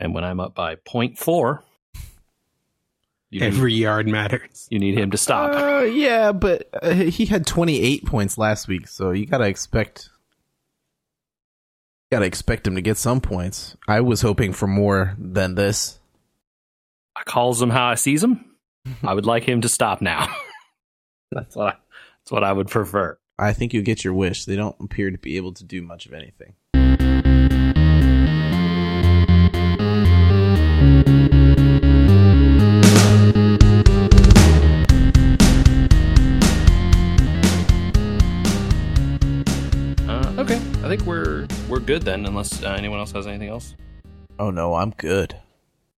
And when I'm up by 0.4, you need, Every yard matters. you need him to stop. Uh, yeah, but uh, he had 28 points last week, so you gotta expect. Gotta expect him to get some points. I was hoping for more than this. I calls him how I sees him. I would like him to stop now. that's what I, that's what I would prefer. I think you get your wish. They don't appear to be able to do much of anything. Think we're we're good then, unless uh, anyone else has anything else. Oh no, I'm good.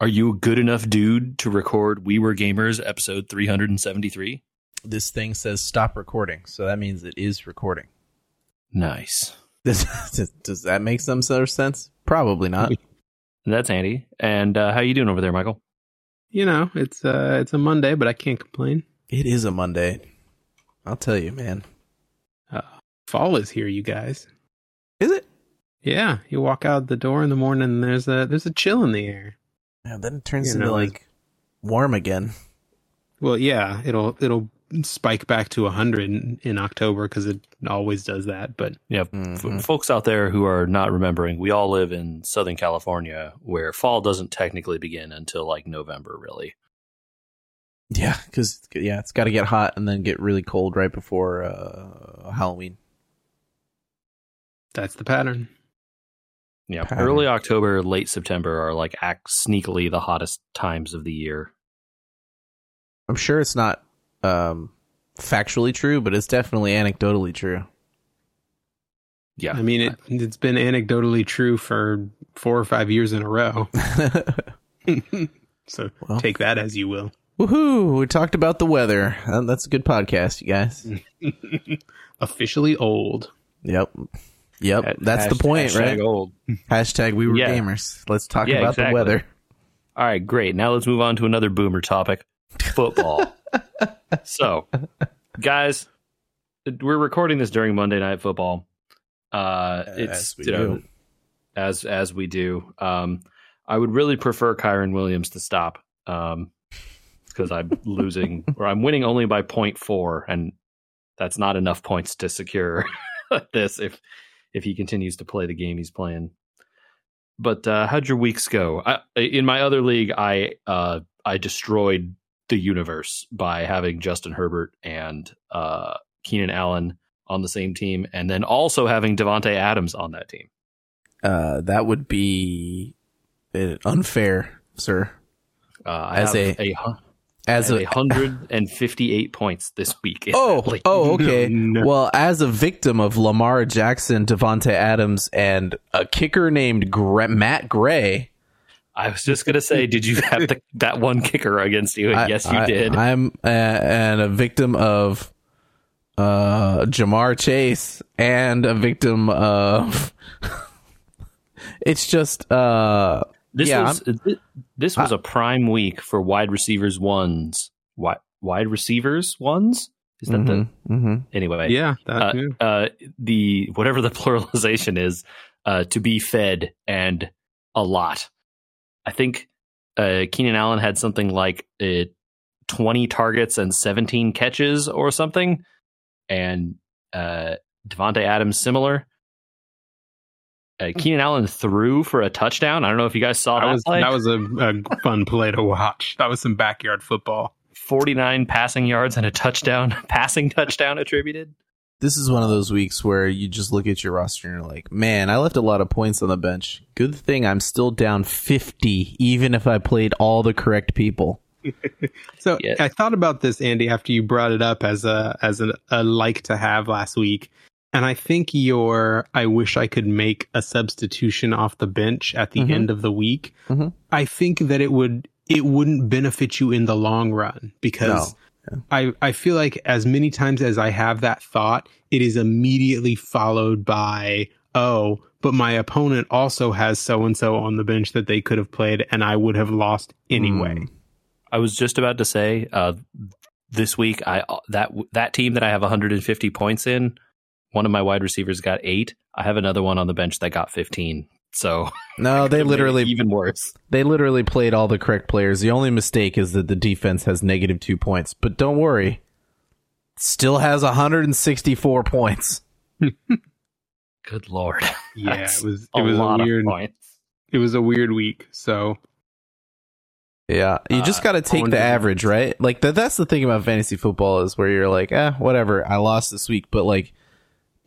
Are you a good enough dude to record We Were Gamers episode 373? This thing says stop recording, so that means it is recording. Nice. Does, does that make some sort of sense? Probably not. That's Andy. And uh, how you doing over there, Michael? You know, it's uh it's a Monday, but I can't complain. It is a Monday. I'll tell you, man. Fall is here, you guys. Is it? Yeah, you walk out the door in the morning and there's a there's a chill in the air. Yeah, then it turns You into know, like warm again. Well, yeah, it'll it'll spike back to 100 in, in October cuz it always does that, but Yeah, f- Mhm. folks out there who are not remembering, we all live in Southern California where fall doesn't technically begin until like November, really. Yeah, because yeah, it's got to get hot and then get really cold right before uh, Halloween. that's the pattern. Yeah, Pattern. early October, late September are like act sneakily the hottest times of the year. I'm sure it's not um, factually true, but it's definitely anecdotally true. Yeah, I mean, it it's been anecdotally true for 4 or 5 years in a row. so Well. take that as you will. Woohoo! We talked about the weather. Uh, that's a good podcast, you guys. Officially old. Yep. Yep. Ha- That's the point, hashtag right? Old. Hashtag we were Yeah. gamers. Let's talk Yeah, about the weather. All right, great. Now let's move on to another boomer topic football. so, guys, we're recording this during Monday Night Football. Uh, it's As we you know, do. as as we do. Um, I would really prefer Kyren Williams to stop um, because I'm losing or I'm winning only by 0.4, and that's not enough points to secure this if if he continues to play the game he's playing. But uh, how'd your weeks go? I, in my other league, I uh, I destroyed the universe by having Justin Herbert and uh, Keenan Allen on the same team, and then also having Davante Adams on that team. Uh, that would be uh, unfair, sir. Uh, I As have a- a, As I a have 158 points this week. oh that oh okay. No, no. Well, as a victim of Lamar Jackson, Davante Adams, and a kicker named Gre- Matt Gray. I was just gonna say, did you have the, that one kicker against you? And I- yes, you I- did. I'm uh, and a victim of uh Ja'Marr Chase and a victim of. it's just uh this yeah, was thi- this was a prime week for wide receivers ones. Wide wide receivers ones. Is that the mhm, mhm. anyway? yeah, that, uh, yeah. uh, the whatever the pluralization is, uh, to be fed and a lot. I think uh, Keenan Allen had something like uh, 20 targets and 17 catches or something, and uh, Davante Adams similar. Uh, Keenan Allen threw for a touchdown. I don't know if you guys saw that, that was play. that was a, a fun play to watch. That was some backyard football. 49 passing yards and a touchdown, passing touchdown attributed. This is one of those weeks where you just look at your roster and you're like, man, I left a lot of points on the bench. Good thing I'm still down 50, even if I played all the correct people. So Yeah. I thought about this, Andy, after you brought it up as a as a, a like to have last week, and I think your I wish I could make a substitution off the bench at the Mhm. end of the week. Mhm. I think that it would it wouldn't benefit you in the long run because No. I I feel like as many times as I have that thought, it is immediately followed by oh. But my opponent also has so and so on the bench that they could have played, and I would have lost anyway. Mm. I was just about to say uh, this week I that that team that I have 150 points in, one of my wide receivers got eight. I have another one on the bench that got 15. So No, they it made it literally even worse. they literally played all the correct players. The only mistake is that the defense has negative two points. But don't worry, still has 164 points. Good lord. Yeah, That's it was a it was a lot weird of points. it was a weird week. So Yeah, you just Uh, got to take Owen the average, right? Like that. That's the thing about fantasy football is where you're like, eh, whatever. I lost this week, but like,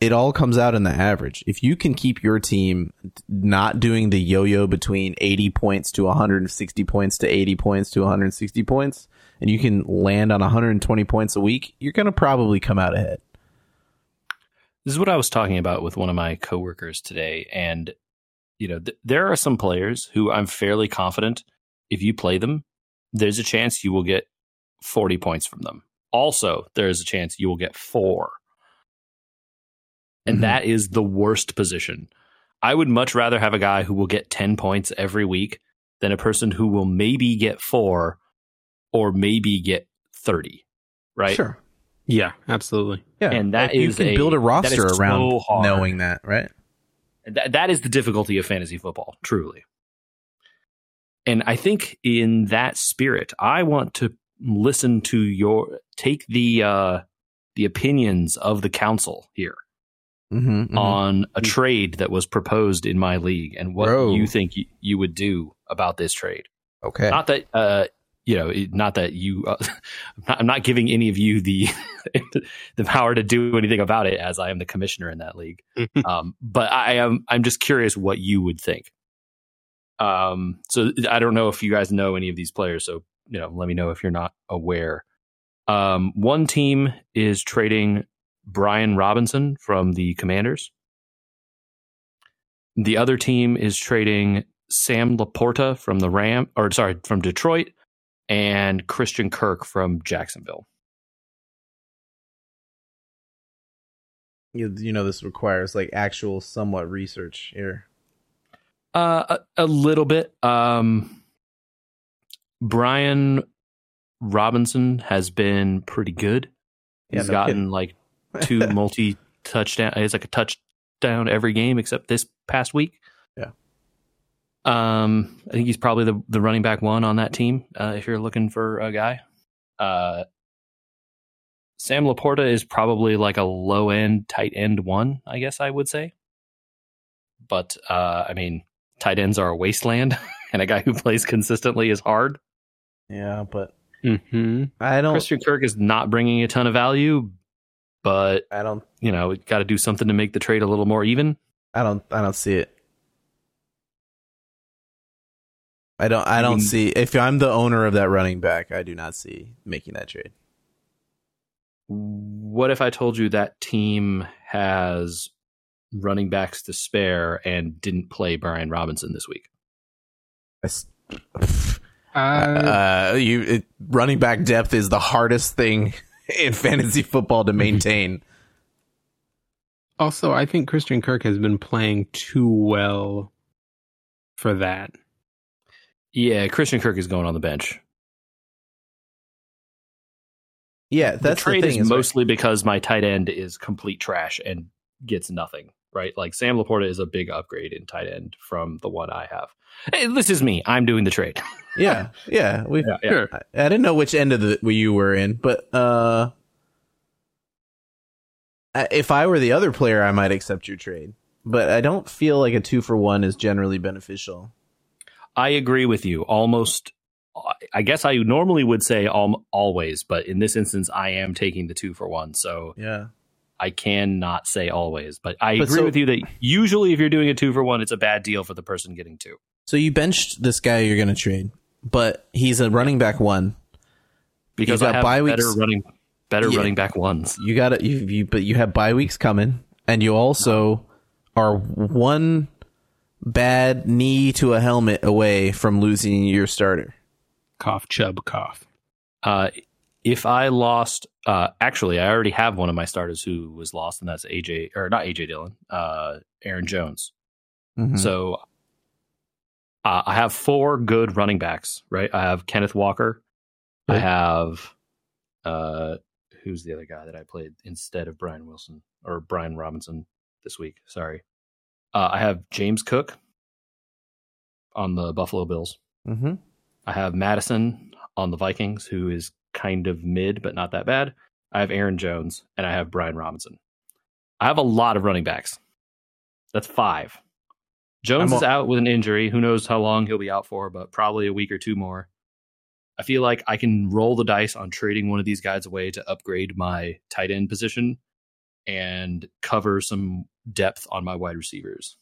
it all comes out in the average. If you can keep your team not doing the yo-yo between 80 points to 160 points to 80 points to 160 points, and you can land on 120 points a week, you're gonna probably come out ahead. This is what I was talking about with one of my coworkers today, and you know, th- there are some players who I'm fairly confident if you play them, there's a chance you will get 40 points from them. Also, there is a chance you will get four, and Mhm. that is the worst position. I would much rather have a guy who will get 10 points every week than a person who will maybe get four or maybe get 30. Right. Sure. yeah, absolutely. Yeah, And that Like, you can a- build a roster around so knowing that, right? That that is the difficulty of fantasy football, truly. And I think in that spirit, I want to listen to your take the uh the opinions of the council here Mm-hmm, on a trade that was proposed in my league and what Bro. you think you, you would do about this trade. Okay. Not that uh you know, not that you. Uh, I'm, not, I'm not giving any of you the the power to do anything about it, as I am the commissioner in that league. um, but I am. I'm just curious what you would think. Um, so I don't know if you guys know any of these players. So you know, let me know if you're not aware. Um, one team is trading Brian Robinson from the Commanders. The other team is trading Sam LaPorta from the Ram, or sorry, from Detroit, and Christian Kirk from Jacksonville. You, you know, this requires like actual somewhat research here. Uh, a, a little bit. Um, Brian Robinson has been pretty good. Yeah, He's no gotten kidding. like two multi touchdown. It's like a touchdown every game except this past week. Yeah. Um, I think he's probably the the running back one on that team. Uh, if you're looking for a guy, uh, Sam LaPorta is probably like a low end tight end one. I guess I would say. But uh, I mean, tight ends are a wasteland, and a guy who plays consistently is hard. Yeah, but hmm I don't. Christian Kirk is not bringing a ton of value, but I don't. you know, got to do something to make the trade a little more even. I don't. I don't see it. I don't. I don't can- see. If I'm the owner of that running back, I do not see making that trade. What if I told you that team has running backs to spare and didn't play Brian Robinson this week? I s- Uh, uh, you it, running back depth is the hardest thing in fantasy football to mm-hmm. maintain. also, I think Christian Kirk has been playing too well for that. Yeah, Christian Kirk is going on the bench. Yeah, that's the, the thing. is is like- mostly because my tight end is complete trash and gets nothing. Right, like Sam LaPorta is a big upgrade in tight end from the one I have. Hey, this is me. I'm doing the trade. yeah, yeah. We. Yeah, yeah. Sure. I, I didn't know which end of the you were in, but uh, I- if I were the other player, I might accept your trade. But I don't feel like a two for one is generally beneficial. I agree with you. Almost, I guess I normally would say al- always, but in this instance, I am taking the two for one. So Yeah. I cannot say always, but I But agree so- with you that usually if you're doing a two for one, it's a bad deal for the person getting two. So you benched this guy you're going to trade, but he's a running back one. Because You I have bye better running, better Yeah. running back ones. You got to you, you but you have bye weeks coming and you also are one bad knee to a helmet away from losing your starter. Cough, Chubb, cough. Uh, if I lost, uh, actually, I already have one of my starters who was lost, and that's AJ or not AJ Dillon, uh, Aaron Jones. Mhm. So uh, I have four good running backs, right? I have Kenneth Walker. I have uh, who's the other guy that I played instead of Brian Wilson or Brian Robinson this week? Sorry. Uh, I have James Cook. on the Buffalo Bills. Mm-hmm. I have Mattison on the Vikings, who is kind of mid, but not that bad. I have Aaron Jones, and I have Brian Robinson. I have a lot of running backs. That's five. Jones I'm is out with an injury. Who knows how long he'll be out for, but probably a week or two more. I feel like I can roll the dice on trading one of these guys away to upgrade my tight end position and cover some depth on my wide receivers.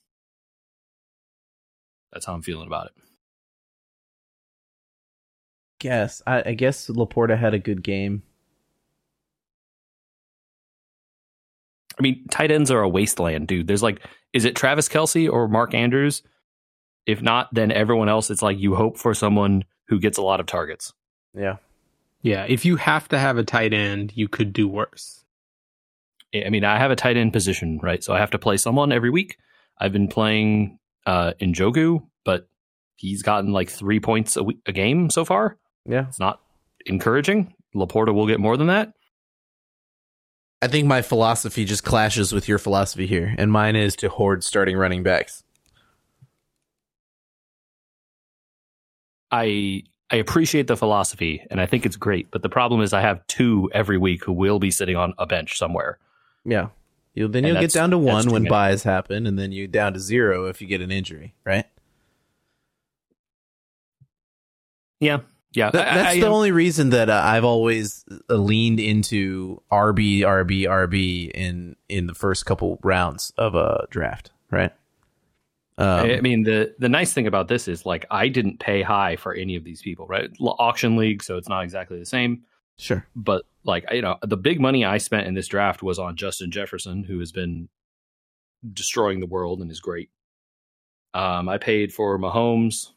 That's how I'm feeling about it. Guess I, I guess LaPorta had a good game. I mean, tight ends are a wasteland, dude. There's like, is it Travis Kelce or Mark Andrews? If not, then everyone else, it's like you hope for someone who gets a lot of targets. Yeah. Yeah, if you have to have a tight end, you could do worse. I mean, I have a tight end position, right? So I have to play someone every week. I've been playing uh Njoku, but he's gotten like three points a week, a game so far. Yeah. It's not encouraging. LaPorta will get more than that. I think my philosophy just clashes with your philosophy here, and mine is to hoard starting running backs. I I appreciate the philosophy and I think it's great, but the problem is I have two every week who will be sitting on a bench somewhere. Yeah. You then And you'll get down to one when buys happen, and then you down to zero if you get an injury, right? Yeah, yeah. That, I- that's I the only reason that uh, I've always uh, leaned into RB, RB, RB in in the first couple rounds of a draft, right? Um, I mean, the the nice thing about this is like I didn't pay high for any of these people, right? Auction league, so it's not exactly the same. sure. But like you know, the big money I spent in this draft was on Justin Jefferson, who has been destroying the world and is great. Um, I paid for Mahomes,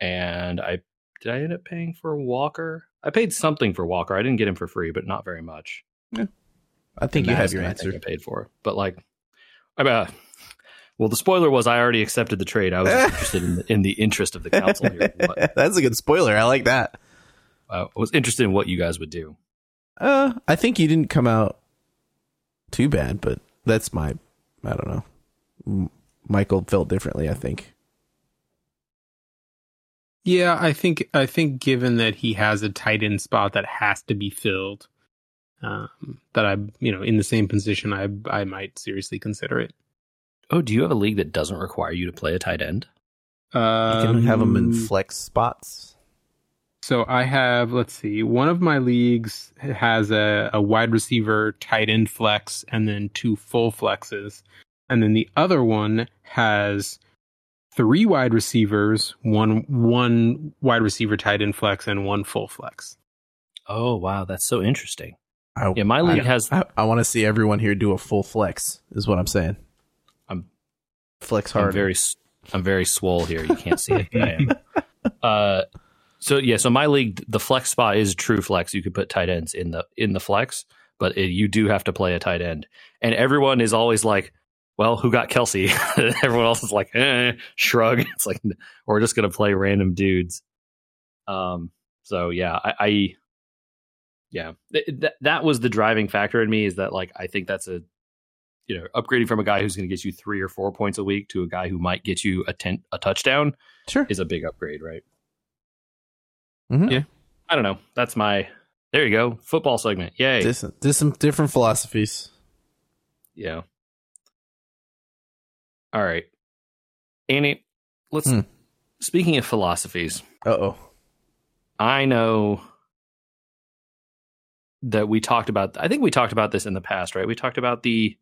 and I did I end up paying for Walker. I paid something for Walker. I didn't get him for free, but not very much. Yeah. I think you have Mattison, your I think answer. I paid for, but like, I mean, uh, well, the spoiler was I already accepted the trade. I was interested in the, in the interest of the council here. That's a good spoiler. I like that. uh, I was interested in what you guys would do. Uh, I think you didn't come out too bad, but that's my, I don't know. M- Michael felt differently. I think. Yeah, I think I think given that he has a tight end spot that has to be filled, um, that I'm you know in the same position, I I might seriously consider it. Oh, do you have a league that doesn't require you to play a tight end? You can have them in Um, flex spots. So I have, let's see, one of my leagues has a, a wide receiver tight end flex and then two full flexes. And then the other one has three wide receivers, one one wide receiver tight end flex and one full flex. Oh, wow, that's so interesting. I, Yeah, my league I, has. I, I want to see everyone here do a full flex. Is what I'm saying. I'm Flex I'm hard. very, s- I'm very swole here. You can't see it. I am. Uh, so yeah, so my league, the flex spot is true flex. You could put tight ends in the in the flex, but it, you do have to play a tight end. And everyone is always like, "Well, who got Kelce?" everyone else is like, eh, "Shrug." It's like we're just gonna play random dudes. Um. So yeah, I. I yeah, Th- th- that was the driving factor in me. Is that like I think that's a you know, upgrading from a guy who's going to get you three or four points a week to a guy who might get you a ten, a touchdown sure. is a big upgrade, right? Mm-hmm. Yeah. I don't know. That's my. There you go. Football segment. Yay. Just, just some different philosophies. yeah. All right, Annie. Let's. Hmm. Speaking of philosophies, Uh oh. I know that we talked about. I think we talked about this in the past, right? We talked about the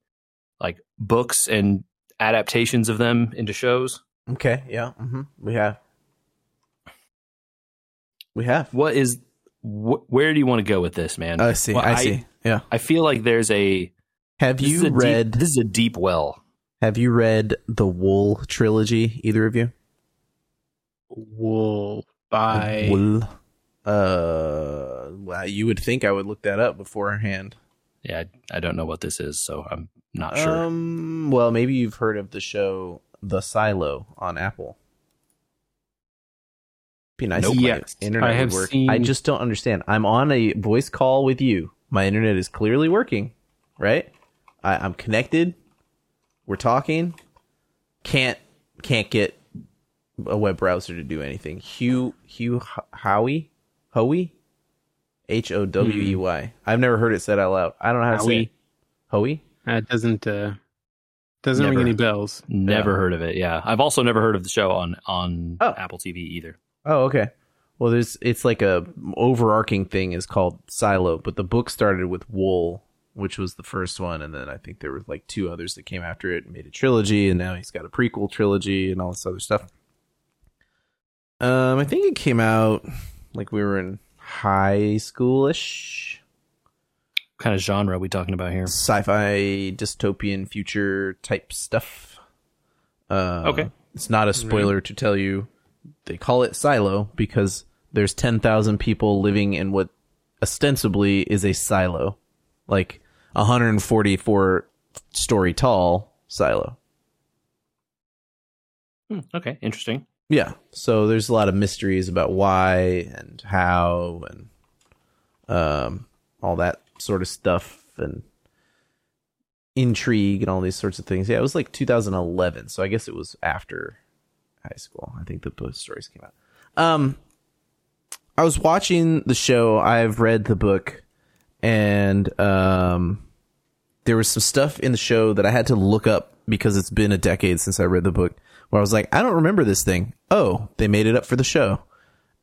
like books and adaptations of them into shows. Okay. Yeah. hmm We have. We have. What is? Wh- where do you want to go with this, man? I see. Well, I see. Yeah. I feel like there's a. Have you a deep- read? this is a deep well. Have you read the Wool trilogy? Either of you? Wool by Wool. Uh, well, you would think I would look that up beforehand. Yeah, I, I don't know what this is, so I'm not sure. Um. Well, maybe you've heard of the show The Silo on Apple. Be nice. Nope. Yes, internet I have work. seen- I just don't understand. I'm on a voice call with you. My internet is clearly working, right? I, I'm connected. We're talking. Can't can't get a web browser to do anything. Hugh Hugh Howey Hoey H O W E Y. I've never heard it said out loud. I don't know how to say it. Hoey. That doesn't uh, doesn't Never. ring any bells. Never Yeah. heard of it. Yeah, I've also never heard of the show on on Oh. Apple TV either. Oh, okay. Well, there's it's like a overarching thing is called Silo, but the book started with Wool, which was the first one, and then I think there were like two others that came after it and made a trilogy, and now he's got a prequel trilogy and all this other stuff. Um, I think it came out like we were in high schoolish, What kind of genre are we talking about here? sci-fi dystopian future type stuff. Uh, Okay. it's not a spoiler to tell you they call it silo because there's 10,000 people living in what ostensibly is a silo, like 144 story tall silo. Hmm, okay, interesting. Yeah. So there's a lot of mysteries about why and how and um all that sort of stuff and intrigue and all these sorts of things. Yeah, it was like 2011, so I guess it was after high school. I think the book stories came out. Um I was watching the show, I've read the book and um there was some stuff in the show that I had to look up because it's been a decade since I read the book where I was like, I don't remember this thing. Oh, they made it up for the show.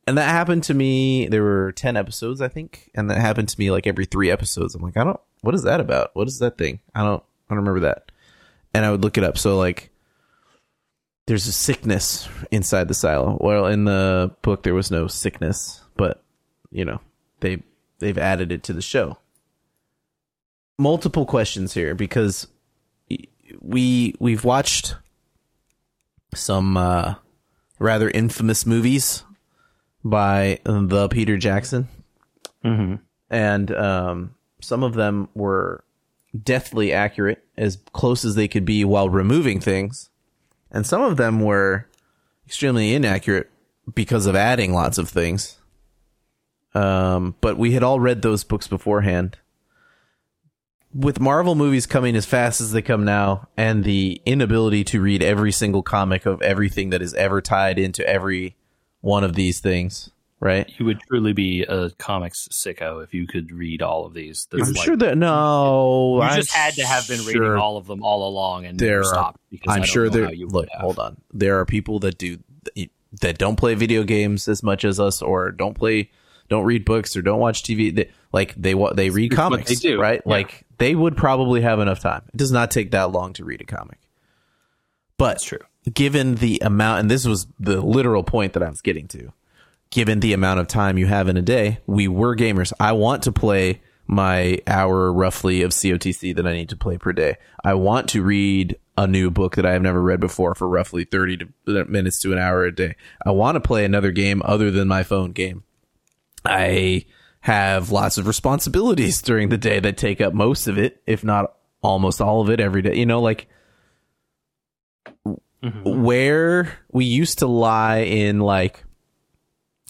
And that happened to me. There were 10 episodes, I think. And that happened to me like every three episodes. I'm like, I don't, what is that about? What is that thing? I don't, I don't remember that. And I would look it up. So like, there's a sickness inside the silo. Well, in the book, there was no sickness, but you know, they, they've added it to the show. Multiple questions here because we, we've watched some uh, rather infamous movies by the Peter Jackson, Mm-hmm. and um, some of them were deathly accurate, as close as they could be, while removing things, and some of them were extremely inaccurate because of adding lots of things. Um, but we had all read those books beforehand. With Marvel movies coming as fast as they come now, and the inability to read every single comic of everything that is ever tied into every one of these things, right? You would truly be a comics sicko if you could read all of these. That's I'm like- sure that no, you I'm just had to have been sure reading all of them all along and there are- stopped. Because I'm sure there. Look, have. hold on. There are people that do that don't play video games as much as us, or don't play, don't read books, or don't watch TV. They, like they they read It's comics, they do, right? yeah. Like they would probably have enough time. It does not take that long to read a comic. But That's true. given the amount, and this was the literal point that I was getting to, given the amount of time you have in a day, we were gamers. I want to play my hour roughly of COTC that I need to play per day. I want to read a new book that I have never read before for roughly 30 to, uh, minutes to an hour a day. I want to play another game other than my phone game. I have lots of responsibilities during the day that take up most of it, if not almost all of it every day. You know, like Mhm. where we used to lie in like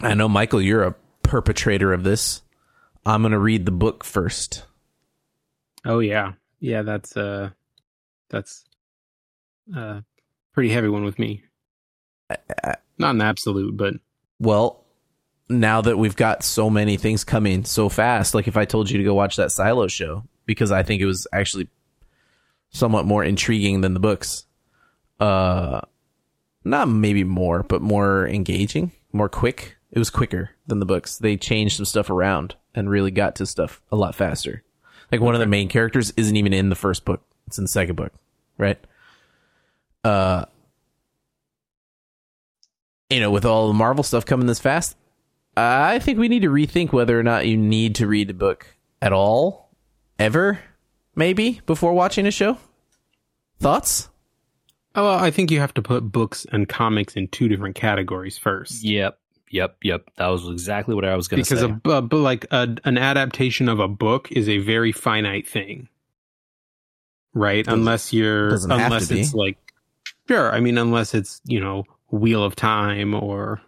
I know Michael you're a perpetrator of this. I'm going to read the book first. Oh yeah, yeah. That's uh, that's uh, pretty heavy one with me. Not an absolute, but Well, now that we've got so many things coming so fast, like if I told you to go watch that Silo show because I think it was actually somewhat more intriguing than the books. Uh not maybe more, but more engaging, more quick. It was quicker than the books. They changed some stuff around and really got to stuff a lot faster. Like one of the main characters isn't even in the first book. It's in the second book, right? Uh you know, with all the Marvel stuff coming this fast, Uh, I think we need to rethink whether or not you need to read a book at all, ever, maybe before watching a show. Thoughts? oh, well, I think you have to put books and comics in two different categories first. Yep, yep, yep. That was exactly what I was going to because say. a, but like a, an adaptation of a book is a very finite thing, right? Doesn't- unless you're doesn't have unless to be. it's like sure. I mean, unless it's you know Wheel of Time or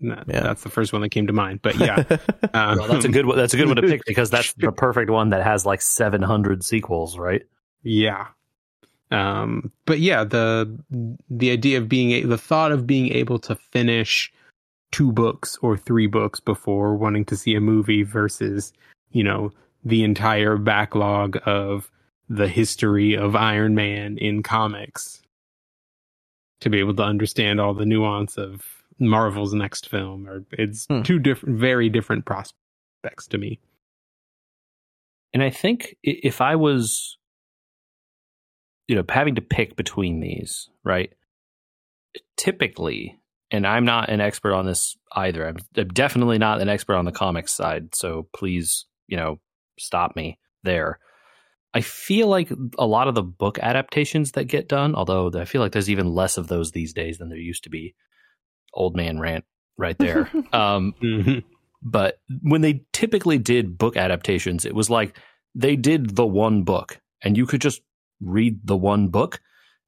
that- Yeah. that's the first one that came to mind. But yeah, uh, well, that's a good one. That's a good one to pick because that's the perfect one that has like 700 sequels, right? yeah. Um, but yeah, the the idea of being a, the thought of being able to finish two books or three books before wanting to see a movie versus you know the entire backlog of the history of Iron Man in comics to be able to understand all the nuance of Marvel's next film or it's Hmm. two different very different prospects to me. And I think if I was, you know, having to pick between these, right? Typically, and I'm not an expert on this either. I'm, I'm definitely not an expert on the comics side. So please, you know, stop me there. I feel like a lot of the book adaptations that get done, although I feel like there's even less of those these days than there used to be. Old man rant right there. um, Mhm. but when they typically did book adaptations, it was like they did the one book, and you could just read the one book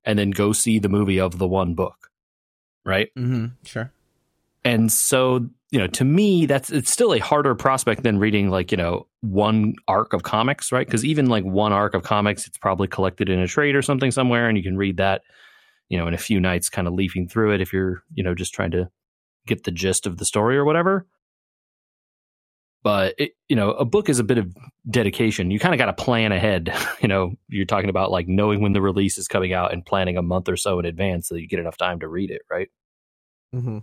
and then go see the movie of the one book, right? Mm-hmm. Sure. And so, you know, to me, that's it's still a harder prospect than reading like you know one arc of comics, right? Because even like one arc of comics, it's probably collected in a trade or something somewhere, and you can read that, you know, in a few nights, kind of leafing through it if you're you know just trying to get the gist of the story or whatever. But it, you know, a book is a bit of dedication. You kind of got to plan ahead. You know, you're talking about like knowing when the release is coming out and planning a month or so in advance so that you get enough time to read it, right? Mm-hmm.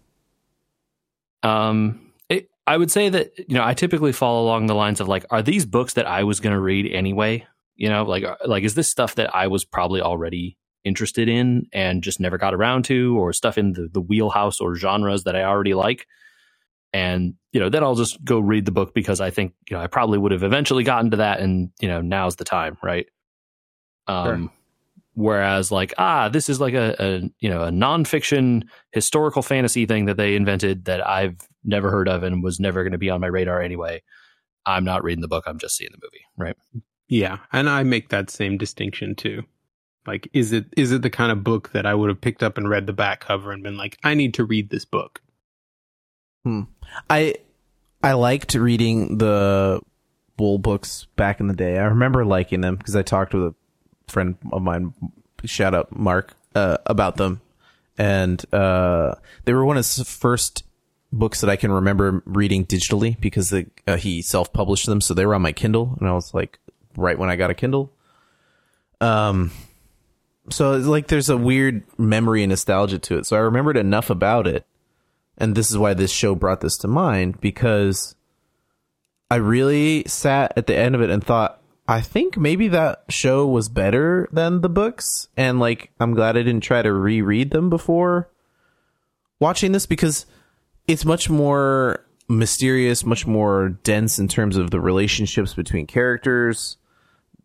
Um, it, I would say that you know I typically fall along the lines of like, are these books that I was going to read anyway? You know, like uh, like is this stuff that I was probably already interested in and just never got around to, or stuff in the the wheelhouse or genres that I already like? And you know, then I'll just go read the book because I think you know I probably would have eventually gotten to that, and you know, now's the time, right? Um, whereas like ah this is like a, a you know a nonfiction historical fantasy thing that they invented that i've never heard of and was never going to be on my radar anyway i'm not reading the book i'm just seeing the movie right Yeah, and I make that same distinction too. Like, is it is it the kind of book that I would have picked up and read the back cover and been like, I need to read this book? I I liked reading the Wool books back in the day. I remember liking them because I talked with a friend of mine, shout out Mark, uh, about them, and uh, they were one of the first books that I can remember reading digitally because the, uh, he self published them, so they were on my Kindle, and I was like right when I got a Kindle. Um, so like there's a weird memory and nostalgia to it. So I remembered enough about it and this is why this show brought this to mind because I really sat at the end of it and thought, I think maybe that show was better than the books. And like, I'm glad I didn't try to reread them before watching this because it's much more mysterious, much more dense in terms of the relationships between characters.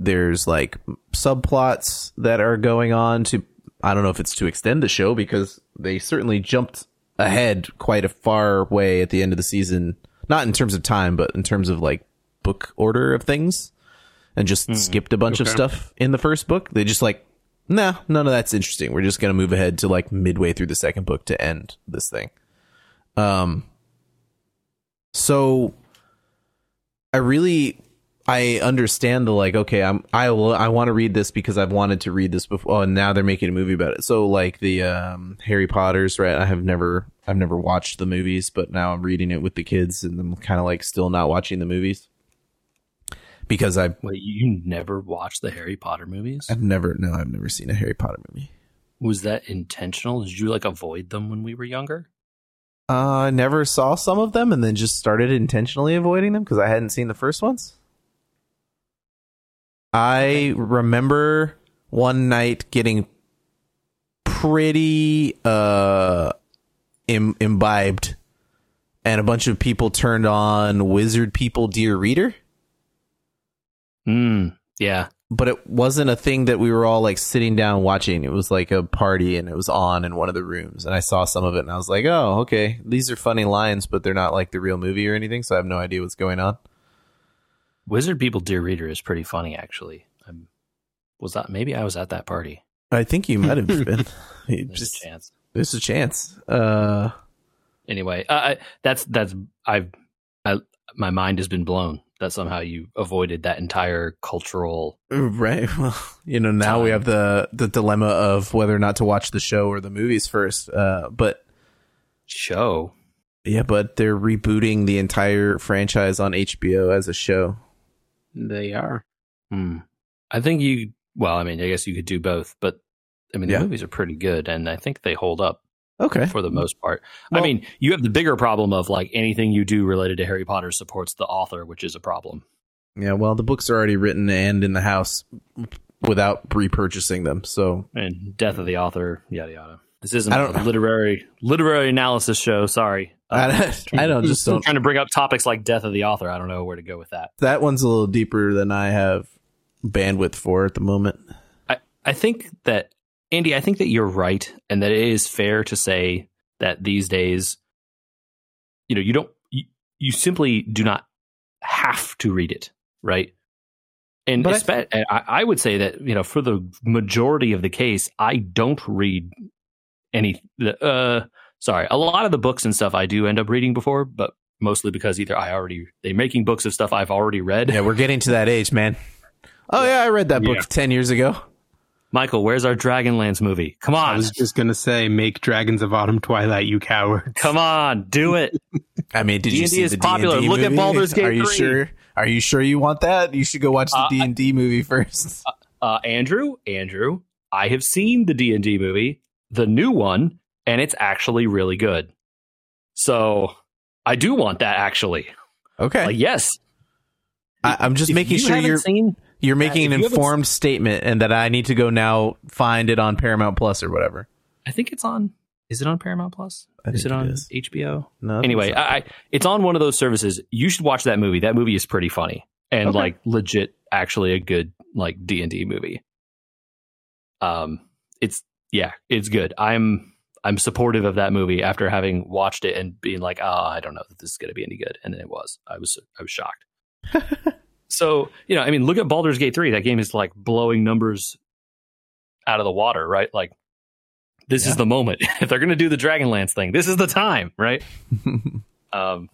There's like subplots that are going on to, I don't know if it's to extend the show because they certainly jumped ahead quite a far way at the end of the season. Not in terms of time, but in terms of like book order of things and just skipped a bunch of stuff in the first book. They just like, nah, none of that's interesting. We're just going to move ahead to like midway through the second book to end this thing. Um, so I really, I understand the like, okay, I'm, I will, I want to read this because I've wanted to read this before. Oh, and now they're making a movie about it. So like the, um, Harry Potter's, right? I have never, I've never watched the movies, but now I'm reading it with the kids and I'm kind of like still not watching the movies because I've, wait you never watched the harry potter movies I've never, no, I've never seen a Harry Potter movie. was that intentional did you like avoid them when we were younger Uh, I never saw some of them and then just started intentionally avoiding them because I hadn't seen the first ones. I remember one night getting pretty uh Im- imbibed and a bunch of people turned on Wizard People Dear Reader, mm, yeah but it wasn't a thing that we were all like sitting down watching. It was like a party and it was on in one of the rooms and I saw some of it and I was like, "Oh, okay. These are funny lines, but they're not like the real movie or anything, so I have no idea what's going on." Wizard people dear reader is pretty funny actually I'm, was that maybe i was at that party I think you might have been. There's just a chance there's a chance. Uh anyway uh, I, that's that's i've I, my mind has been blown that somehow you avoided that entire cultural. Right. Well, you know, now we have the the dilemma of whether or not to watch the show or the movies first. Uh, but Show. yeah, but they're rebooting the entire franchise on HBO as a show. They are. Hmm. I think you. Well, I mean, I guess you could do both, but I mean, the Yeah. movies are pretty good, and I think they hold up Okay. for the most part. I mean, you have the bigger problem of like anything you do related to Harry Potter supports the author, which is a problem. Yeah. Well, the books are already written and in the house without repurchasing them. So And death of the author, yada yada. This isn't don't- a literary literary analysis show. Sorry, I, um, I don't just don't. trying to bring up topics like death of the author. I don't know where to go with that. That one's a little deeper than I have bandwidth for at the moment. I, I think that Andy, I think that you're right, and that it is fair to say that these days, you know, you don't, you, you simply do not have to read it, right? And But I- espe- and I, I would say that you know, for the majority of the case, I don't read any. Uh, sorry, a lot of the books and stuff I do end up reading before, but mostly because either I already they're making books of stuff I've already read. Yeah, we're getting to that age, man. Oh yeah, I read that book Yeah. ten years ago. Michael, where's our Dragonlance movie? Come on. I was just gonna say, make Dragons of Autumn Twilight, you coward. come on, do it. I mean, did you D&D see is the popular. D&D Look at movie? Baldur's Gate Are you 3. sure? Are you sure you want that? You should go watch the Uh, D and D movie first. uh, Andrew, Andrew, I have seen the D and D movie, the new one, and it's actually really good. So I do want that. Actually, Okay, like, yes. I, I'm just If making you sure you're seen. you're making an you informed statement, and that I need to go now find it on Paramount Plus or whatever. I think it's on. Is it on Paramount Plus? Is it it on is. HBO? No, Anyway, it's. I, I, it's on one of those services. You should watch that movie. That movie is pretty funny and Okay. like legit, actually a good like D and D movie. Um, it's yeah, it's good. I'm I'm supportive of that movie after having watched it and being like, oh, I don't know that this is going to be any good, and then it was. I was I was shocked. so you know, I mean, look at Baldur's Gate three. That game is like blowing numbers out of the water, right? Like. This Yeah. is the moment. if they're going to do the Dragonlance thing, this is the time, right? Um,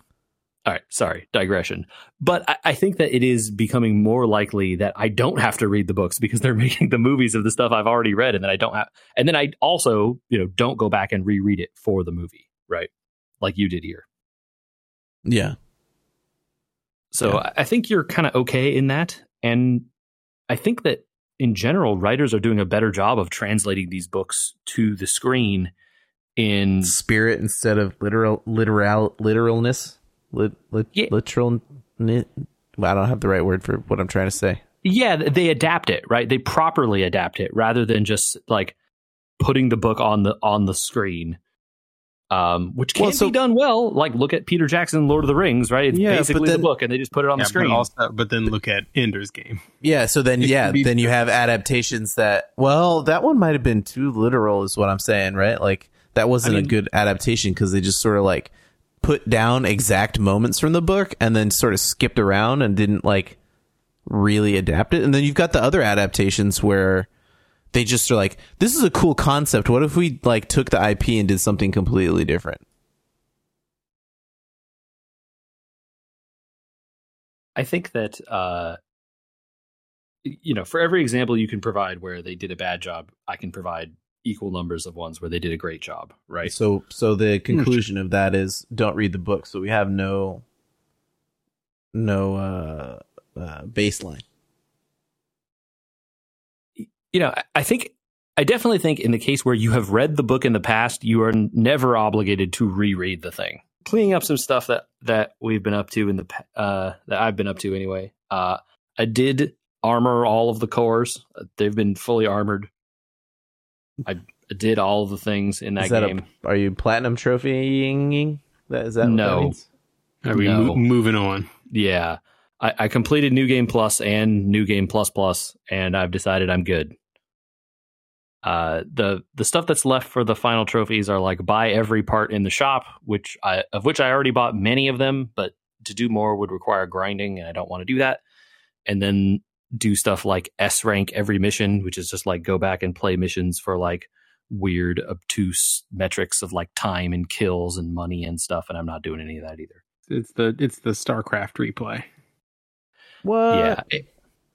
all right, sorry, digression. But I, I think that it is becoming more likely that I don't have to read the books because they're making the movies of the stuff I've already read, and then I don't have, and then I also, you know, don't go back and reread it for the movie, right? Like you did here. yeah, So Yeah. I I think you're kind of okay in that, and I think that in general, writers are doing a better job of translating these books to the screen. In spirit instead of literal literal literalness. Lit, lit, Yeah. Literal. Well, I don't have the right word for what I'm trying to say. yeah they adapt it right they properly adapt it rather than just like putting the book on the on the screen um which can Well, so- be done well like look at peter jackson lord of the rings right it's Yeah, basically then- the book and they just put it on Yeah, the screen But, also, but then look at Ender's Game. Yeah, so then It yeah, be- then you have adaptations that well, that one might have been too literal is what I'm saying, right? Like that wasn't I a mean- good adaptation because they just sort of like put down exact moments from the book and then sort of skipped around and didn't like really adapt it. And then you've got the other adaptations where they just are like, this is a cool concept. What if we like took the IP and did something completely different? i think that uh you know for every example you can provide where they did a bad job i can provide equal numbers of ones where they did a great job right So so the conclusion of that is don't read the book. So we have no no uh, uh baseline. you know, I- I think I definitely think in the case where you have read the book in the past, you are n- never obligated to reread the thing. Cleaning up some stuff that that we've been up to in the pa- uh, that I've been up to anyway. Uh, I did armor all of the cores; Uh, they've been fully armored. I did all the things in that, is that game. A, are you platinum trophying? That is that what No. that means? Are we No. mo- moving on? yeah, I, I completed New Game Plus and New Game Plus Plus, and I've decided I'm good. Uh, the the stuff that's left for the final trophies are like buy every part in the shop, which I of which I already bought many of them, but to do more would require grinding, and I don't want to do that. And then do stuff like S rank every mission, which is just like go back and play missions for like weird obtuse metrics of like time and kills and money and stuff, and I'm not doing any of that either. It's the it's the StarCraft replay. What? yeah,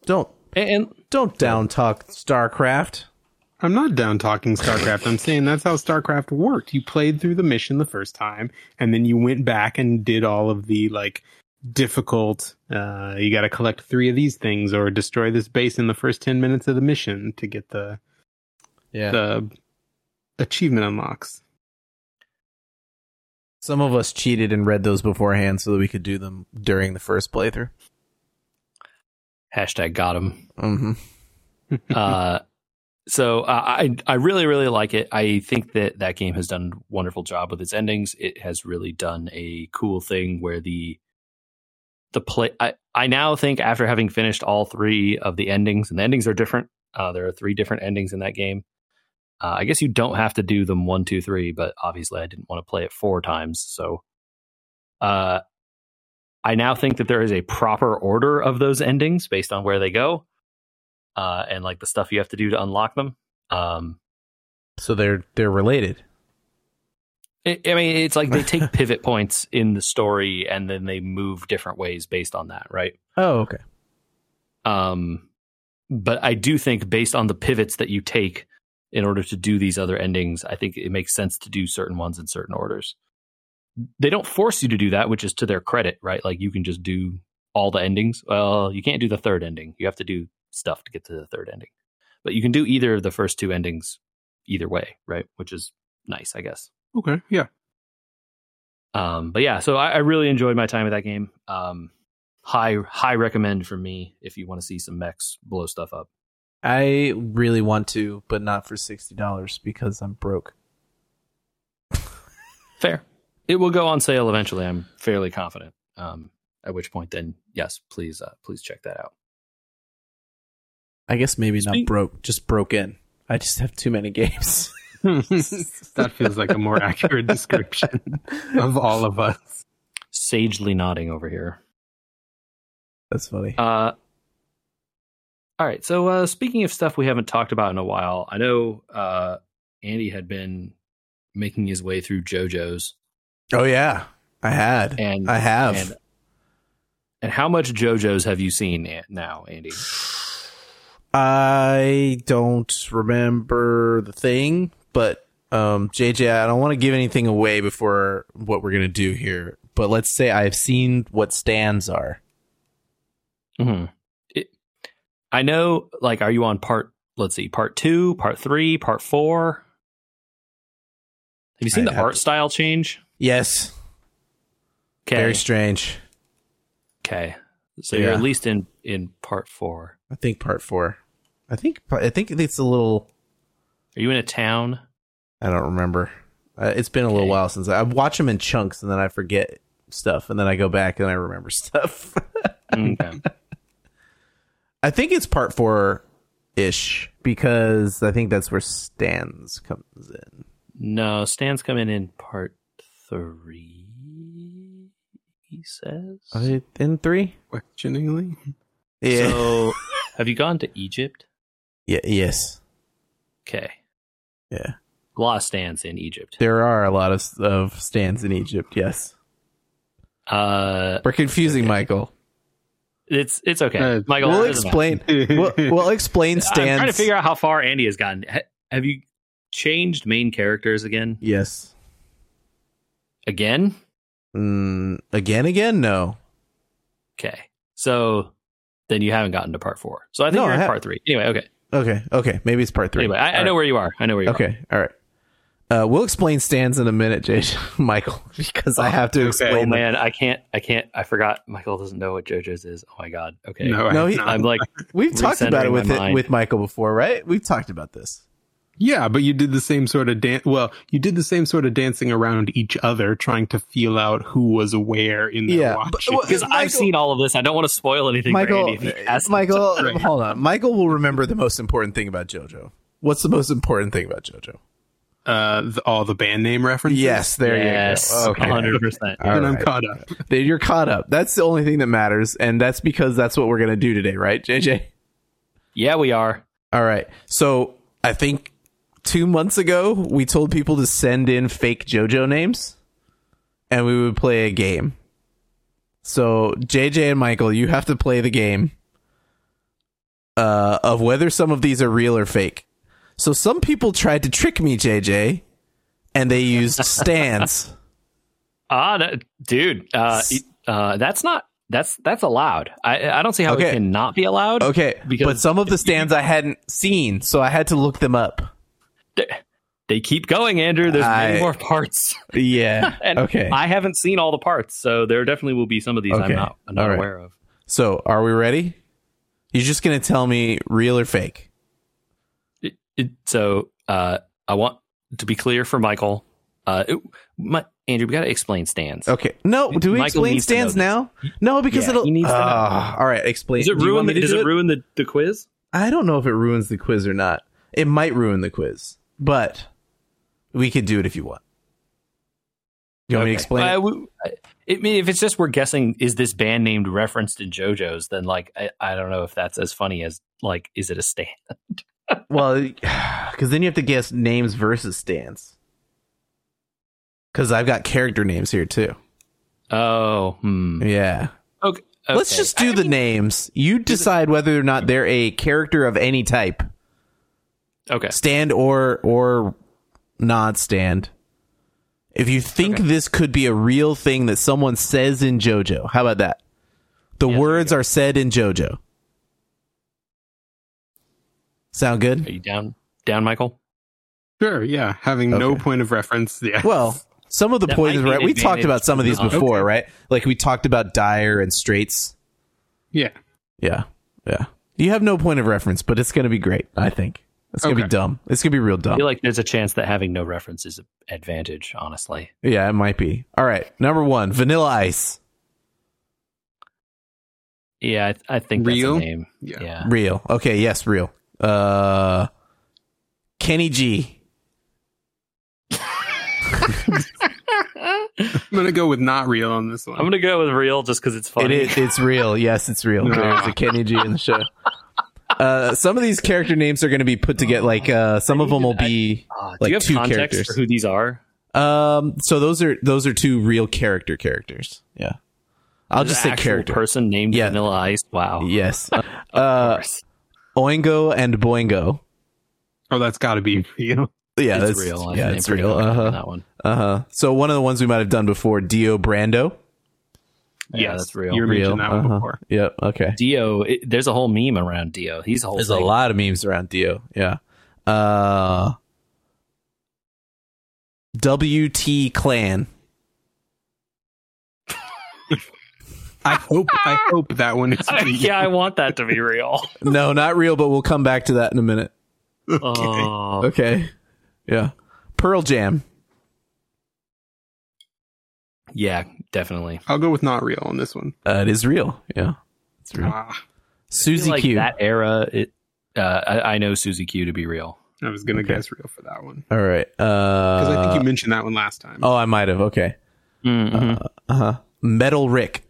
Don't and don't down talk StarCraft. I'm not down talking StarCraft. I'm saying that's how StarCraft worked. You played through the mission the first time, and then you went back and did all of the like difficult. Uh, you got to collect three of these things or destroy this base in the first ten minutes of the mission to get the Yeah. the achievement unlocks. Some of us cheated and read those beforehand so that we could do them during the first playthrough. hashtag got him. Mm-hmm. uh, so uh, I I really really like it. I think that that game has done a wonderful job with its endings. It has really done a cool thing where the the play. I I now think after having finished all three of the endings, and the endings are different. Uh, there are three different endings in that game. Uh, I guess you don't have to do them one, two, three, but obviously I didn't want to play it four times. So, uh, I now think that there is a proper order of those endings based on where they go uh, and like the stuff you have to do to unlock them. Um, So they're they're related. I I mean, it's like they take pivot points in the story and then they move different ways based on that, right? Oh, okay. Um, but I do think based on the pivots that you take in order to do these other endings, I think it makes sense to do certain ones in certain orders. They don't force you to do that, which is to their credit, right? Like you can just do all the endings. Well, you can't do the third ending. You have to do stuff to get to the third ending. But you can do either of the first two endings either way, right? Which is nice, I guess. Okay, yeah. Um, but yeah, so I, I really enjoyed my time with that game. Um, high high recommend for me if you want to see some mechs blow stuff up. I really want to, but not for sixty dollars because I'm broke. Fair. It will go on sale eventually. I'm fairly confident. Um, at which point, then yes, please uh, please check that out. I guess maybe Speak- not broke, just broken. I just have too many games. That feels like a more accurate description of all of us. Sagely nodding over here. That's funny. Uh, all right. So uh, speaking of stuff we haven't talked about in a while, I know uh, Andy had been making his way through JoJo's, oh yeah, I had. and I have. And, and how much JoJo's have you seen now, Andy? I don't remember the thing, but um, JJ, I don't want to give anything away before what we're gonna do here. But let's say I've seen what stands are. hmm I know. Like, are you on part? Let's see, part two, part three, part four. Have you seen I'd the art to- style change? Yes, Okay. very strange. Okay. So you're at least in in part four. I think part four. I think I think it's a little. Are you in a town? I don't remember. Uh, it's been a little while since I, I watch them in chunks, and then I forget stuff, and then I go back and I remember stuff. Okay. I think it's part four ish because I think that's where Stands comes in. no, Stan's coming in part three. He says. Are they in three? Questioningly. Yeah. So, have you gone to Egypt? yeah. Yes. Okay. Yeah. A lot of Stands in Egypt. There are a lot of of stands in Egypt. Yes. Uh, We're confusing Michael. it's it's okay, Uh, Michael. We'll it doesn't matter. explain. we'll, we'll explain I'm trying to figure out how far Andy has gotten. Ha- have you changed main characters again? Yes. Again? Mm, again. Again. No. Okay. So then you haven't gotten to part four. So I think No, you're I in ha- part three. Anyway, okay. Okay. Okay. Maybe it's part three. Anyway, I, I All know right. where you are. I know where you are. Okay. All right. Uh, we'll explain stands in a minute, Jay, Michael, because I have to okay. explain. Oh them. man, I can't. I can't. I forgot. Michael doesn't know what JoJo's is. Oh my god. Okay. No, No, I he- have I'm like, We've talked about it with it, mind. with Michael before, right? We've talked about this. Yeah, but you did the same sort of dance. Well, you did the same sort of dancing around each other, trying to feel out who was aware in their Yeah, but- watching. well, because Michael- I've seen all of this. I don't want to spoil anything. for Michael, Andy if he hasn't. Michael, Right. hold on. Michael will remember the most important thing about JoJo. What's the most important thing about JoJo? uh, the, all the band name references. Yes, there yes, you go. Okay. hundred percent. All Then I'm caught up. Then You're caught up. That's the only thing that matters, and that's because that's what we're gonna do today, right, JJ? Yeah, we are. All right. So I think two months ago we told people to send in fake JoJo names, and we would play a game. So JJ and Michael, you have to play the game uh, of whether some of these are real or fake. So some people tried to trick me, JJ, and they used stands. Ah, that- dude, uh, uh, that's not that's that's allowed. I I don't see how Okay. it cannot be allowed. Okay, but some of the stands I hadn't seen, so I had to look them up. They, keep going, Andrew. There's many more parts, Yeah. and okay. I haven't seen all the parts, so there definitely will be some of these Okay. I'm not I'm not right. aware of. so are we ready? You're just gonna tell me real or fake? It, it, so uh, I want to be clear for Michael. Uh, it, my, Andrew, we got to explain stands. Okay. No, do we Michael explain to stands now? No, because Yeah, it'll. he needs to. Ah, all right, explain. Does it ruin? want The, does do it ruin the, the quiz? I don't know if it ruins the quiz or not. It might ruin the quiz, but we could do it if you want. You want me to explain? Uh, it? we- I I mean, if it's just we're guessing, is this band named referenced in JoJo's? Then like, I, I don't know if that's as funny as like, is it a stand? Well, because then you have to guess names versus stands. Because I've got character names here too. Oh, hmm. Yeah. Okay. Let's just do I the mean, names. You decide whether or not they're a character of any type, Okay. stand or or not stand. If you think Okay. this could be a real thing that someone says in JoJo, how about that? The Yeah, words are said in JoJo. Sound good? Are you down? Down, Michael? Sure, yeah. Having no point of reference. Yeah. Well, some of the That points, might right? We talked about some of these before, Okay. right? Like we talked about Dyer and Straits. yeah. Yeah, yeah. You have no point of reference, but it's going to be great. I think it's going to be dumb. It's going to be real dumb. I feel like there's a chance that having no reference is an advantage, honestly. yeah, it might be. All right, number one, Vanilla Ice, Yeah, I, I think Real? that's a name. Yeah. Yeah. real. Okay, yes, real. Uh, Kenny G. I'm gonna go with not real on this one. I'm gonna go with real just because it's funny. is. It's real. Yes, it's real. There's a Kenny G in the show. Uh, some of these character names are going to be put together. Like uh, some of them will be Uh, do like you have two context characters. for who these are? Um, so those are those are two real character characters. Yeah, I'll There's just an say character. person named Yeah. Vanilla Ice. Wow. Yes, Of uh. Oingo and Boingo. oh, that's got to be real. Yeah, it's that's real. I Yeah, think it's real. Uh huh. That one. Uh huh. So one of the ones we might have done before, Dio Brando. Yeah, that's real. You Real. mentioned that one uh-huh. before. Yep. Okay. Dio. It, there's a whole meme around Dio. He's a whole. There's a lot of memes around Dio. Yeah. Uh. WT Clan. I hope. I hope that one is real. yeah, I want that to be real. No, not real, but we'll come back to that in a minute. Oh, Okay. Yeah. Pearl Jam. Yeah, definitely. I'll go with not real on this one. Uh, it is real. Yeah. It's real. Ah, Susie like Q. that era. It. Uh, I, I know Susie Q to be real. I was gonna Okay. guess real for that one All right. because I Uh, think you mentioned that one last time. oh, I might have. Okay. Mhm. Uh huh. Metal Rick.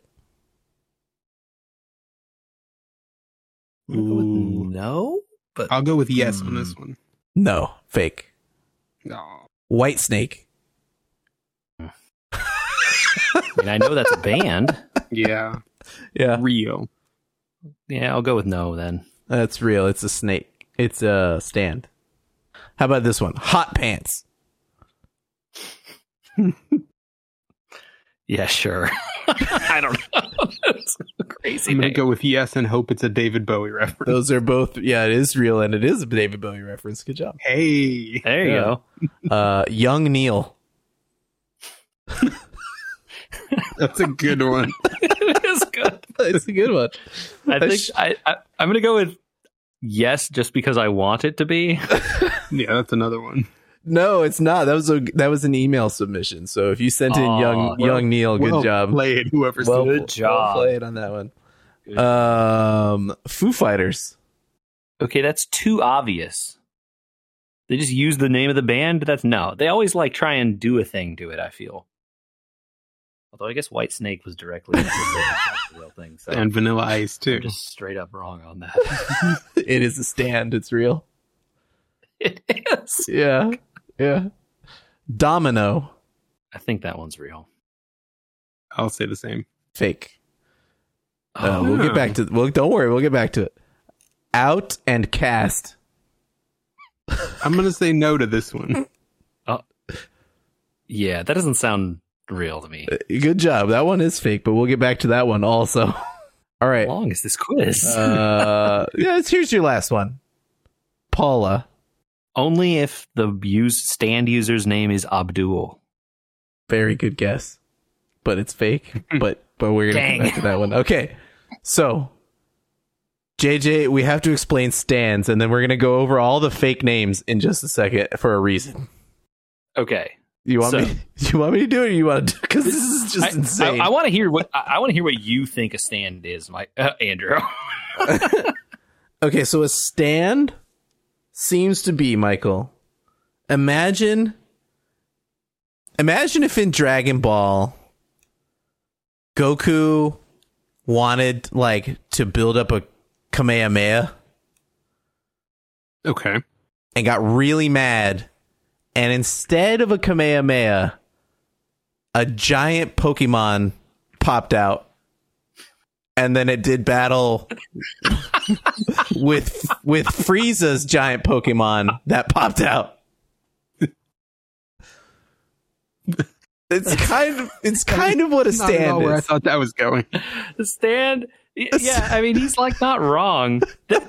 Ooh. No, but I'll go with yes on Hmm. this one. No, fake. Oh, White Snake. I, mean, I know that's a band. yeah, Yeah, real. Yeah, I'll go with no then. that's real. It's a snake. It's a stand. How about this one? Hot Pants. Yeah, sure. I don't know. That's crazy. I'm gonna name. go with yes and hope it's a David Bowie reference. Those are both. Yeah, it is real, and it is a David Bowie reference. Good job. Hey, There you Yeah. go. Uh, Young Neil. That's a good one. it is good. it's a good one. I think I, I I'm gonna go with yes, just because I want it to be. Yeah, that's another one. No, it's not. That was a that was an email submission. So if you sent in Aw, young well- young Neil, good well job. played, whoever Well, said Good well job. played on that one. Good. Um, Foo Fighters. Okay, that's too obvious. They just use the name of the band. That's no. They always like try and do a thing to it. I feel. Although I guess White Snake was directly the real thing. So and Vanilla Ice too. I'm just straight up wrong on that. it is a stand. It's real. it is. Yeah, yeah. Domino. I think that one's real. I'll say the same. Fake. Uh, we'll get back to. Well, don't worry, we'll get back to it. Out and cast. I'm gonna say no to this one. Yeah, that doesn't sound real to me. Good job. That one is fake, but we'll get back to that one also. All right. How long is this quiz? Uh, yes. Here's your last one. Paula. Only if the use stand user's name is Abdul. Very good guess, but it's fake. but but we're gonna get back to that one. Okay. So, JJ, we have to explain stands, and then we're gonna go over all the fake names in just a second for a reason. Okay. You want So- me? You want me to do it? Or you want to? Because this is just I, insane. I, want to hear what I, I want to hear what you think a stand is, Mike uh, Andrew. Okay, so a stand seems to be Michael. Imagine Imagine if in Dragon Ball Goku wanted like to build up a Kamehameha Okay. and got really mad and instead of a Kamehameha a giant Pokemon popped out and then it did battle with with Frieza's giant Pokemon that popped out. It's kind of it's kind of what a Not at all stand where I thought that was going. the stand. Yeah, I mean he's like not wrong.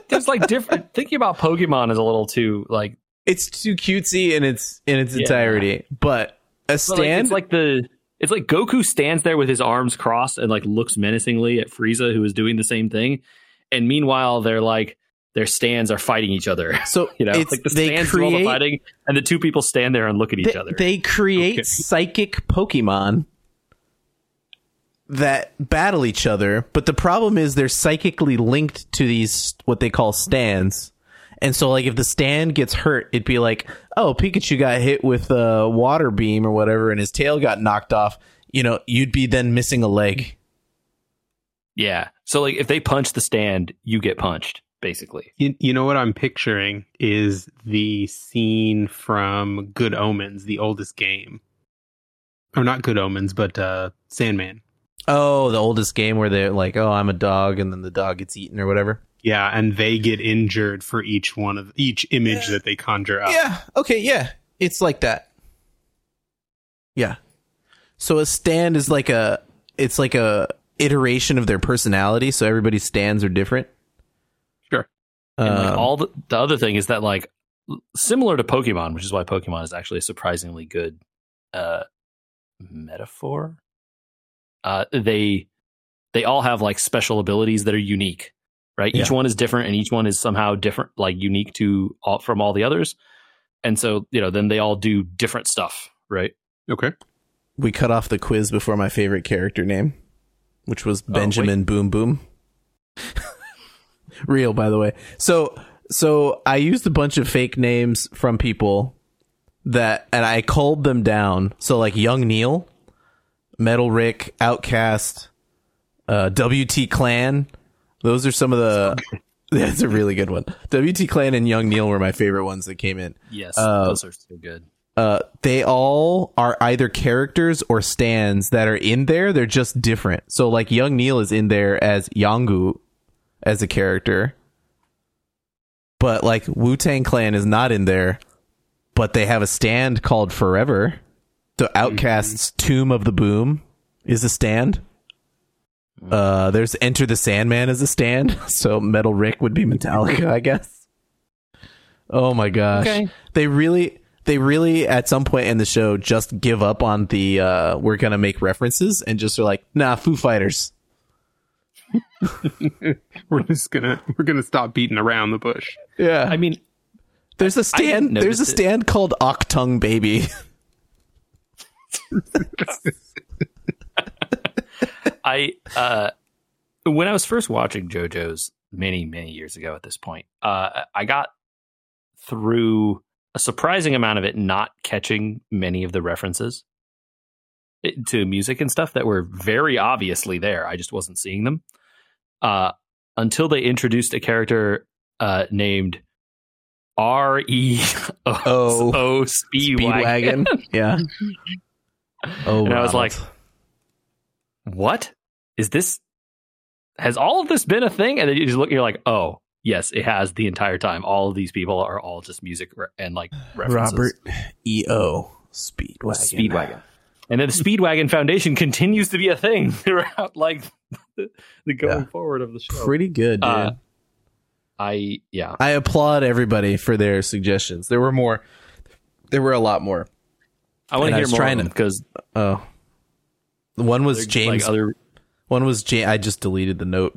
There's like different. Thinking about Pokemon is a little too like. It's too cutesy in its in its Yeah. entirety, but a but, like, stand it's like the. It's like Goku stands there with his arms crossed and like looks menacingly at Frieza, who is doing the same thing, and meanwhile they're like their stands are fighting each other. so You know, it's, like the stands do all the fighting, and the two people stand there and look at each they, other. they create Okay. psychic Pokemon that battle each other, but the problem is they're psychically linked to these what they call stands. And so like if the stand gets hurt, it'd be like, "Oh, Pikachu got hit with a water beam or whatever and his tail got knocked off." You know, you'd be then missing a leg. yeah. So like if they punch the stand, you get punched basically. You, you know what I'm picturing is the scene from Good Omens, the oldest game. Or not Good Omens, but uh, Sandman. Oh, the oldest game where they're like, "Oh, I'm a dog," and then the dog gets eaten or whatever. Yeah, and they get injured for each one of each image that they conjure up. Yeah. Okay. Yeah. It's like that. Yeah. So a stand is like a it's like a iteration of their personality. So everybody's stands are different. Sure. And like Um, all the, the other thing is that like similar to Pokemon, which is why Pokemon is actually a surprisingly good uh metaphor. Uh they they all have like special abilities that are unique, right? Each Yeah. one is different and each one is somehow different like unique to all from all the others. And so, you know, then they all do different stuff, right? Okay. we cut off the quiz before my favorite character name, which was Oh, Benjamin Boom Boom. Real, by the way. So, so I used a bunch of fake names from people that, and I culled them down. So, like Young Neil, Metal Rick, Outcast, uh, WT Clan. Those are some of the. That's a really good one. WT Clan and Young Neil were my favorite ones that came in Yes, Uh, those are so good. uh, they all are either characters or stands that are in there. They're just different. So, like, Young Neil is in there as Yangu as a character, but like Wu Tang Clan is not in there. But they have a stand called Forever. The Outcast's Tomb of the Boom is a stand. Uh, there's Enter the Sandman as a stand. So Metal Rick would be Metallica, I guess. Oh my gosh Okay. they really they really at some point in the show just give up on the uh we're gonna make references and just are like nah foo fighters We're just gonna we're gonna stop beating around the bush. yeah I mean, there's a stand there's a notice it. stand called Achtung Baby I uh when I was first watching JoJo's many many years ago at this point, uh I got through a surprising amount of it not catching many of the references to music and stuff that were very obviously there. I just wasn't seeing them. Uh until they introduced a character uh named R E O O Speedwagon. speedwagon yeah oh And I was like, what is this has all of this been a thing? And then you just look, you're like, oh, yes, it has the entire time. All of these people are all just music re- and like references. Robert E.O. Speedwagon. Speedwagon. And then the Speedwagon Foundation continues to be a thing throughout like the, the going Yeah. forward of the show. Pretty good, dude. Uh, I yeah. I applaud everybody for their suggestions. There were more. There were a lot more. I want to hear more trying to- because Oh, one was James. like other one was J. I just deleted the note.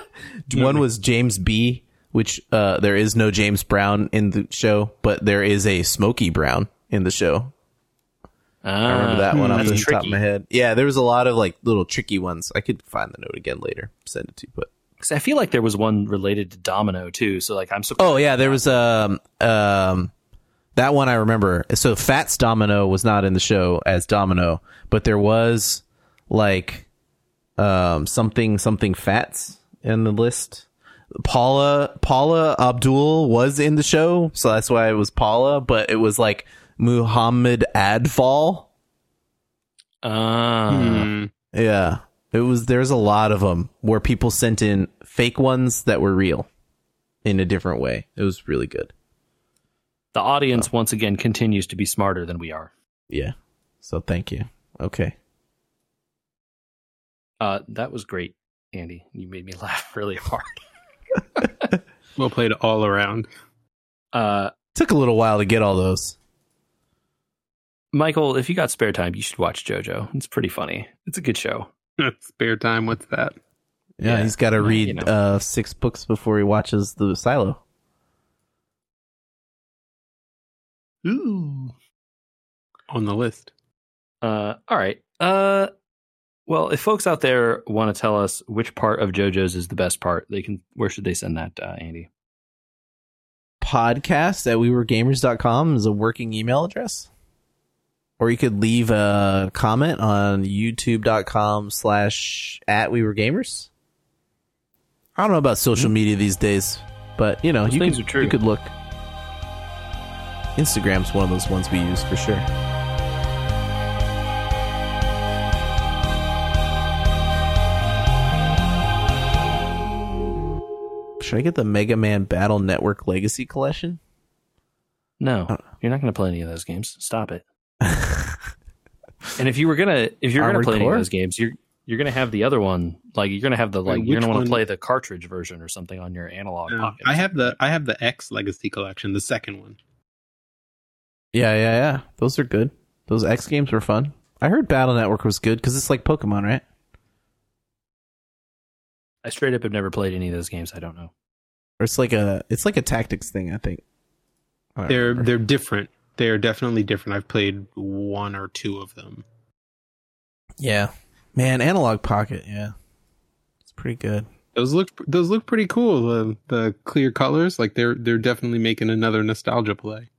one was James B. Which uh, there is no James Brown in the show, but there is a Smokey Brown in the show. I remember that one off the top of my head. Yeah, there was a lot of like little tricky ones. I could find the note again later. Send it to you, but 'Cause I feel like there was one related to Domino too. So like I'm surprised. Oh yeah, there was um um that one I remember. So Fats Domino was not in the show as Domino, but there was like um something something Fats in the list. Paula Paula Abdul was in the show, so that's why it was Paula, but it was like Muhammad Avdol. Uh, Hmm. Yeah. It was there's a lot of them where people sent in fake ones that were real in a different way. It was really good. the audience once again continues to be smarter than we are. Yeah. So thank you. Okay. Uh, that was great, Andy. You made me laugh really hard. Well played all around. Uh, Took a little while to get all those. Michael, if you got spare time, you should watch JoJo. It's pretty funny. It's a good show. Spare time. What's that? Yeah, Yeah. he's got to read you know. uh, six books before he watches the Silo. Ooh. On the list. Uh, all right. Uh, well, if folks out there want to tell us which part of JoJo's is the best part, they can. Where should they send that, uh, Andy? Podcast at wewergamers.com is a working email address. Or you could leave a comment on youtube.com slash at we were gamers. I don't know about social media these days, but you know, Those you things could, you could look. Instagram's one of those ones we use for sure. Should I get the Mega Man Battle Network Legacy Collection? No, Uh. you're not going to play any of those games. Stop it. and if you were gonna, if you're gonna Armored play any of those games, you're you're gonna have the other one. Like you're gonna have the like Wait, you're gonna want to play the cartridge version or something on your analog No, pocket. I have the I have the X Legacy Collection, the second one. Yeah, yeah, yeah. Those are good. Those X games were fun. I heard Battle Network was good because it's like Pokemon, right? I straight up have never played any of those games. I don't know. Or it's like a it's like a tactics thing. I think. I They're remember. they're different. They're definitely different. I've played one or two of them. yeah, man. Analog Pocket. Yeah, it's pretty good. Those look those look pretty cool. The the clear colors, like they're they're definitely making another nostalgia play.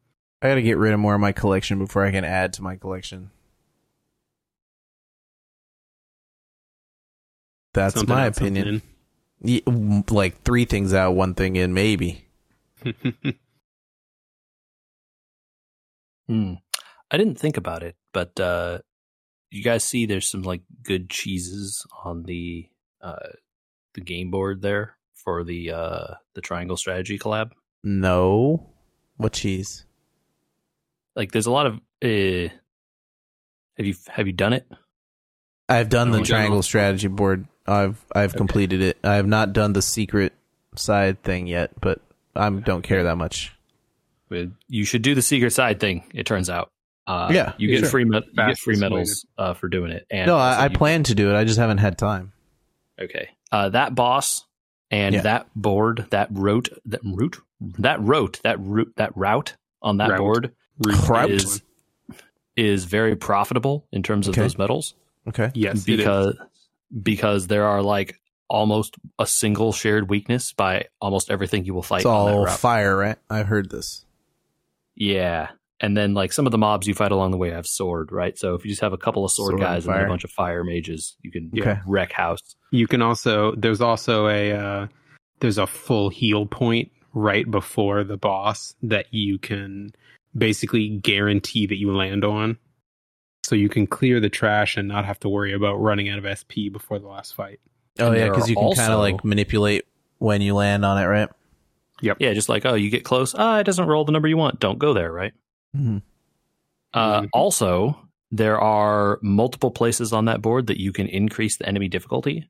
I got to get rid of more of my collection before I can add to my collection. That's Something my out, something opinion. Ye- Like three things out, one thing in, maybe. in. Hmm. I didn't think about it, but uh, you guys see there's some like good cheeses on the uh, the game board there for the uh, the Triangle Strategy collab. No, what cheese? Like there's a lot of. Uh, have you have you done it? I've done the triangle strategy board. I've I've completed it. I have not done the secret side thing yet, but I don't care that much. You should do the secret side thing. It turns out. Uh, Yeah, you get sure. free me- you get free medals uh, for doing it. And no, so I, I you- plan to do it. I just haven't had time. Okay. Uh, that boss and Yeah. that board, that route, that route, that route, that route, that route on that Route. board Route. is is very profitable in terms of Okay. those medals Okay. yes, it is. because because there are like almost a single shared weakness by almost everything you will fight It's on that all fire, right? I've heard this. yeah. And then like some of the mobs you fight along the way have sword, right? So if you just have a couple of sword, Sword guys and then a bunch of fire mages, you can Okay. wreck house. You can also there's also a uh, there's a full heal point right before the boss that you can basically guarantee that you land on. So you can clear the trash and not have to worry about running out of SP before the last fight. Oh And yeah, because you can kind of like manipulate when you land on it, right? Yep. Yeah, just like oh, you get close. Ah, it doesn't roll the number you want. Don't go there, right? Mm-hmm. Uh, Mhm. Also, there are multiple places on that board that you can increase the enemy difficulty.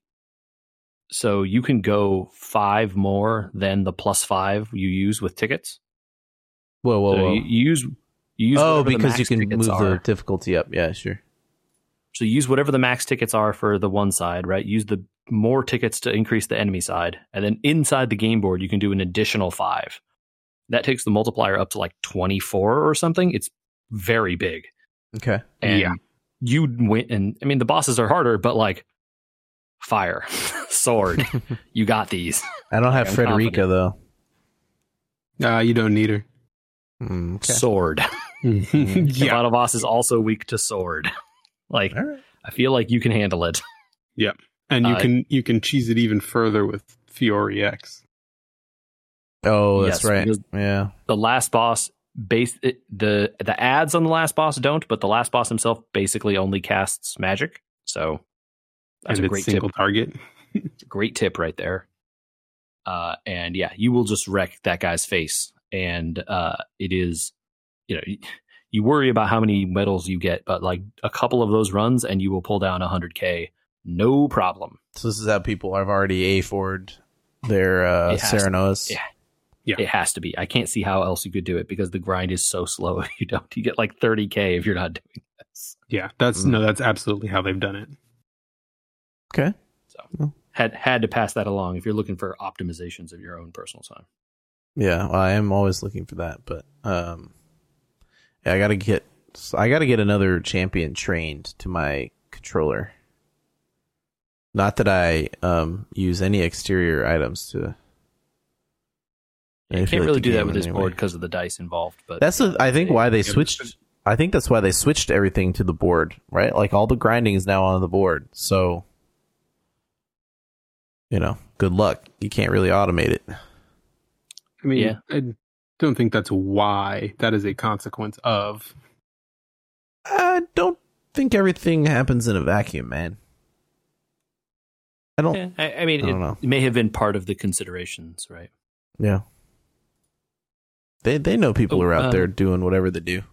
So you can go five more than the plus five you use with tickets. Whoa, whoa, So whoa! you, you use you use oh, whatever the because you can move are. the difficulty up. Yeah, sure. So use whatever the max tickets are for the one side, right? Use the more tickets to increase the enemy side, and then inside the game board you can do an additional five. That takes the multiplier up to like twenty four or something. It's very big. Okay. and Yeah. you win and i mean the bosses are harder but like fire sword you got these I don't have I'm Frederica though. Uh, you don't need her. Mm, okay. sword the yeah. battle boss is also weak to sword like All right. i feel like you can handle it Yep. And you Uh, can you can cheese it even further with Fiori X. Oh, that's Yes, right. Yeah. the last boss base it, the the ads on the last boss don't but the last boss himself basically only casts magic so that's and a it's great tip single target. great tip right there. Uh, and yeah, you will just wreck that guy's face. And uh, it is, you know, you worry about how many medals you get, but like a couple of those runs, and you will pull down 100k, no problem. So this is how people have already a forward their uh, It has to- Serenoas. yeah. Yeah. It has to be. I can't see how else you could do it because the grind is so slow. If you don't, you get like 30k if you're not doing this. Yeah, that's Mm. no, that's absolutely how they've done it. Okay. So had had to pass that along if you're looking for optimizations of your own personal time. Yeah, well, I am always looking for that, but um, yeah, I gotta get I gotta get another champion trained to my controller. Not that I um use any exterior items to. You can't really the do that with this any board because of the dice involved. But That's the, I think why they switched. I think that's why they switched everything to the board, right? Like all the grinding is now on the board, so you know, good luck. You can't really automate it. I mean, Yeah. I don't think that's why. That is a consequence of. I don't think everything happens in a vacuum, man. I don't. Yeah, I, I mean, I don't it know. may have been part of the considerations, right? Yeah. They they know people Oh, are out uh, there doing whatever they do.